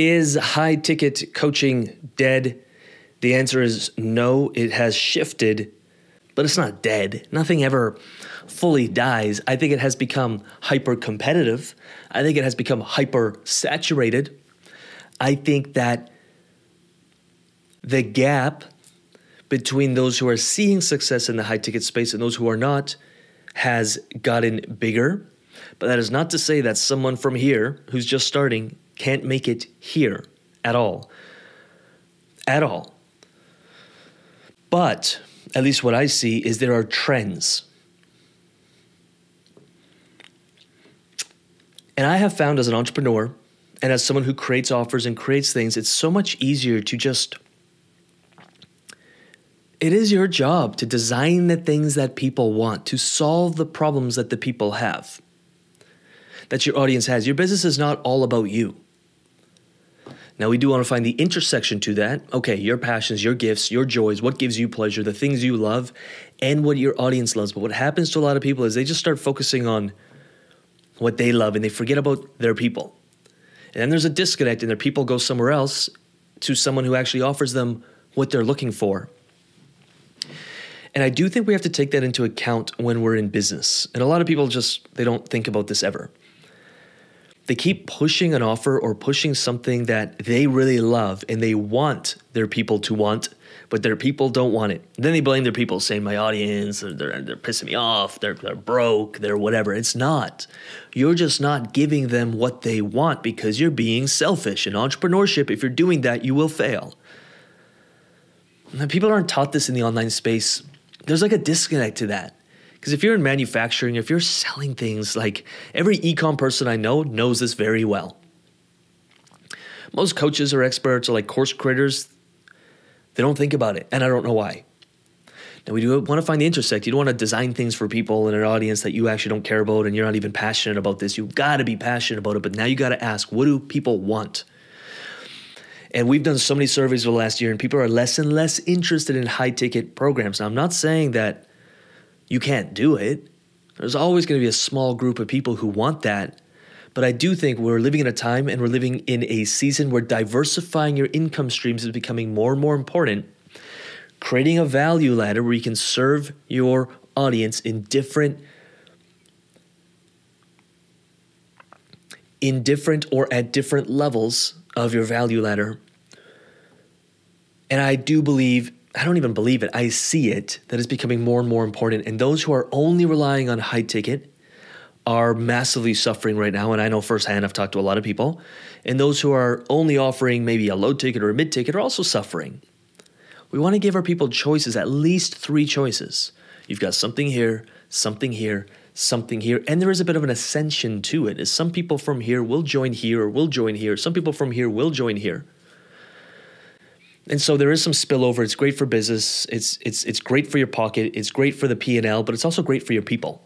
Is high ticket coaching dead? The answer is no, it has shifted, but it's not dead. Nothing ever fully dies. I think it has become hyper competitive. I think it has become hyper saturated. I think that the gap between those who are seeing success in the high ticket space and those who are not has gotten bigger. But that is not to say that someone from here who's just starting can't make it here at all. At all. But at least what I see is there are trends. And I have found as an entrepreneur and as someone who creates offers and creates things, it's so much easier to just. It is your job to design the things that people want, to solve the problems that the people have, that your audience has. Your business is not all about you. Now, we do want to find the intersection to that. Okay, your passions, your gifts, your joys, what gives you pleasure, the things you love, and what your audience loves. But what happens to a lot of people is they just start focusing on what they love and they forget about their people. And then there's a disconnect, and their people go somewhere else to someone who actually offers them what they're looking for. And I do think we have to take that into account when we're in business. And a lot of people just they don't think about this ever they keep pushing an offer or pushing something that they really love and they want their people to want, but their people don't want it. Then they blame their people, saying, My audience, they're, they're pissing me off, they're, they're broke, they're whatever. It's not. You're just not giving them what they want because you're being selfish. In entrepreneurship, if you're doing that, you will fail. People aren't taught this in the online space. There's like a disconnect to that. Because if you're in manufacturing, if you're selling things, like every ecom person I know knows this very well. Most coaches or experts or like course creators, they don't think about it, and I don't know why. Now we do want to find the intersect. You don't want to design things for people in an audience that you actually don't care about and you're not even passionate about this. You've got to be passionate about it, but now you got to ask, what do people want? And we've done so many surveys over the last year, and people are less and less interested in high ticket programs. Now, I'm not saying that you can't do it. There's always going to be a small group of people who want that. But I do think we're living in a time and we're living in a season where diversifying your income streams is becoming more and more important. Creating a value ladder where you can serve your audience in different in different or at different levels of your value ladder. And I do believe I don't even believe it. I see it that is becoming more and more important. And those who are only relying on high ticket are massively suffering right now. And I know firsthand, I've talked to a lot of people. And those who are only offering maybe a low ticket or a mid ticket are also suffering. We want to give our people choices, at least three choices. You've got something here, something here, something here, and there is a bit of an ascension to it. As some people from here will join here or will join here, some people from here will join here. And so there is some spillover. It's great for business. It's it's it's great for your pocket. It's great for the P and L, but it's also great for your people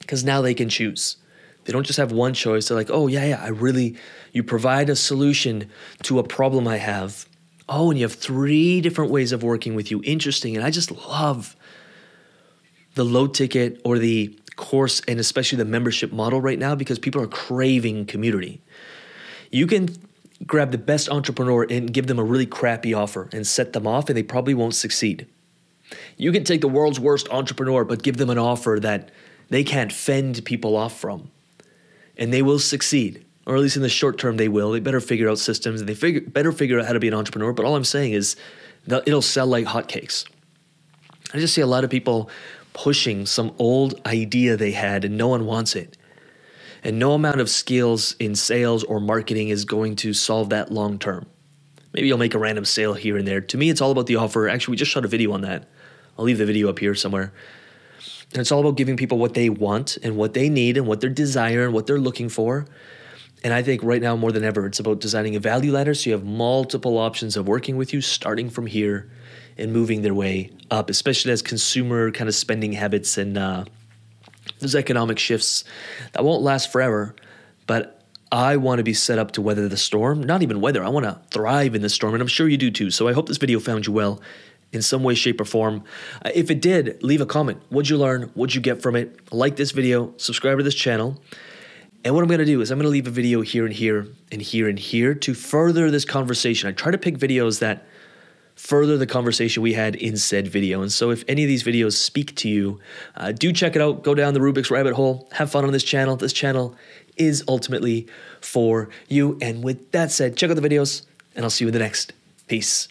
because now they can choose. They don't just have one choice. They're like, oh yeah, yeah, I really. You provide a solution to a problem I have. Oh, and you have three different ways of working with you. Interesting. And I just love the low ticket or the course and especially the membership model right now because people are craving community. You can grab the best entrepreneur and give them a really crappy offer and set them off, and they probably won't succeed. You can take the world's worst entrepreneur, but give them an offer that they can't fend people off from, and they will succeed. Or at least in the short term, they will. They better figure out systems and they figure, better figure out how to be an entrepreneur. But all I'm saying is it'll sell like hotcakes. I just see a lot of people pushing some old idea they had and no one wants it. And no amount of skills in sales or marketing is going to solve that long term. Maybe you'll make a random sale here and there. To me, it's all about the offer. Actually, we just shot a video on that. I'll leave the video up here somewhere. And it's all about giving people what they want and what they need and what they desire and what they're looking for. And I think right now more than ever, it's about designing a value ladder so you have multiple options of working with you, starting from here and moving their way up, especially as consumer kind of spending habits and uh, there's economic shifts that won't last forever, but I want to be set up to weather the storm. Not even weather, I want to thrive in the storm, and I'm sure you do too. So I hope this video found you well in some way, shape, or form. Uh, if it did, leave a comment. What'd you learn? What'd you get from it? Like this video, subscribe to this channel. And what I'm going to do is I'm going to leave a video here and here and here and here to further this conversation. I try to pick videos that further the conversation we had in said video. And so if any of these videos speak to you, uh, do check it out. Go down the Rubix rabbit hole. Have fun on this channel. This channel is ultimately for you. And with that said, check out the videos and I'll see you in the next. Peace.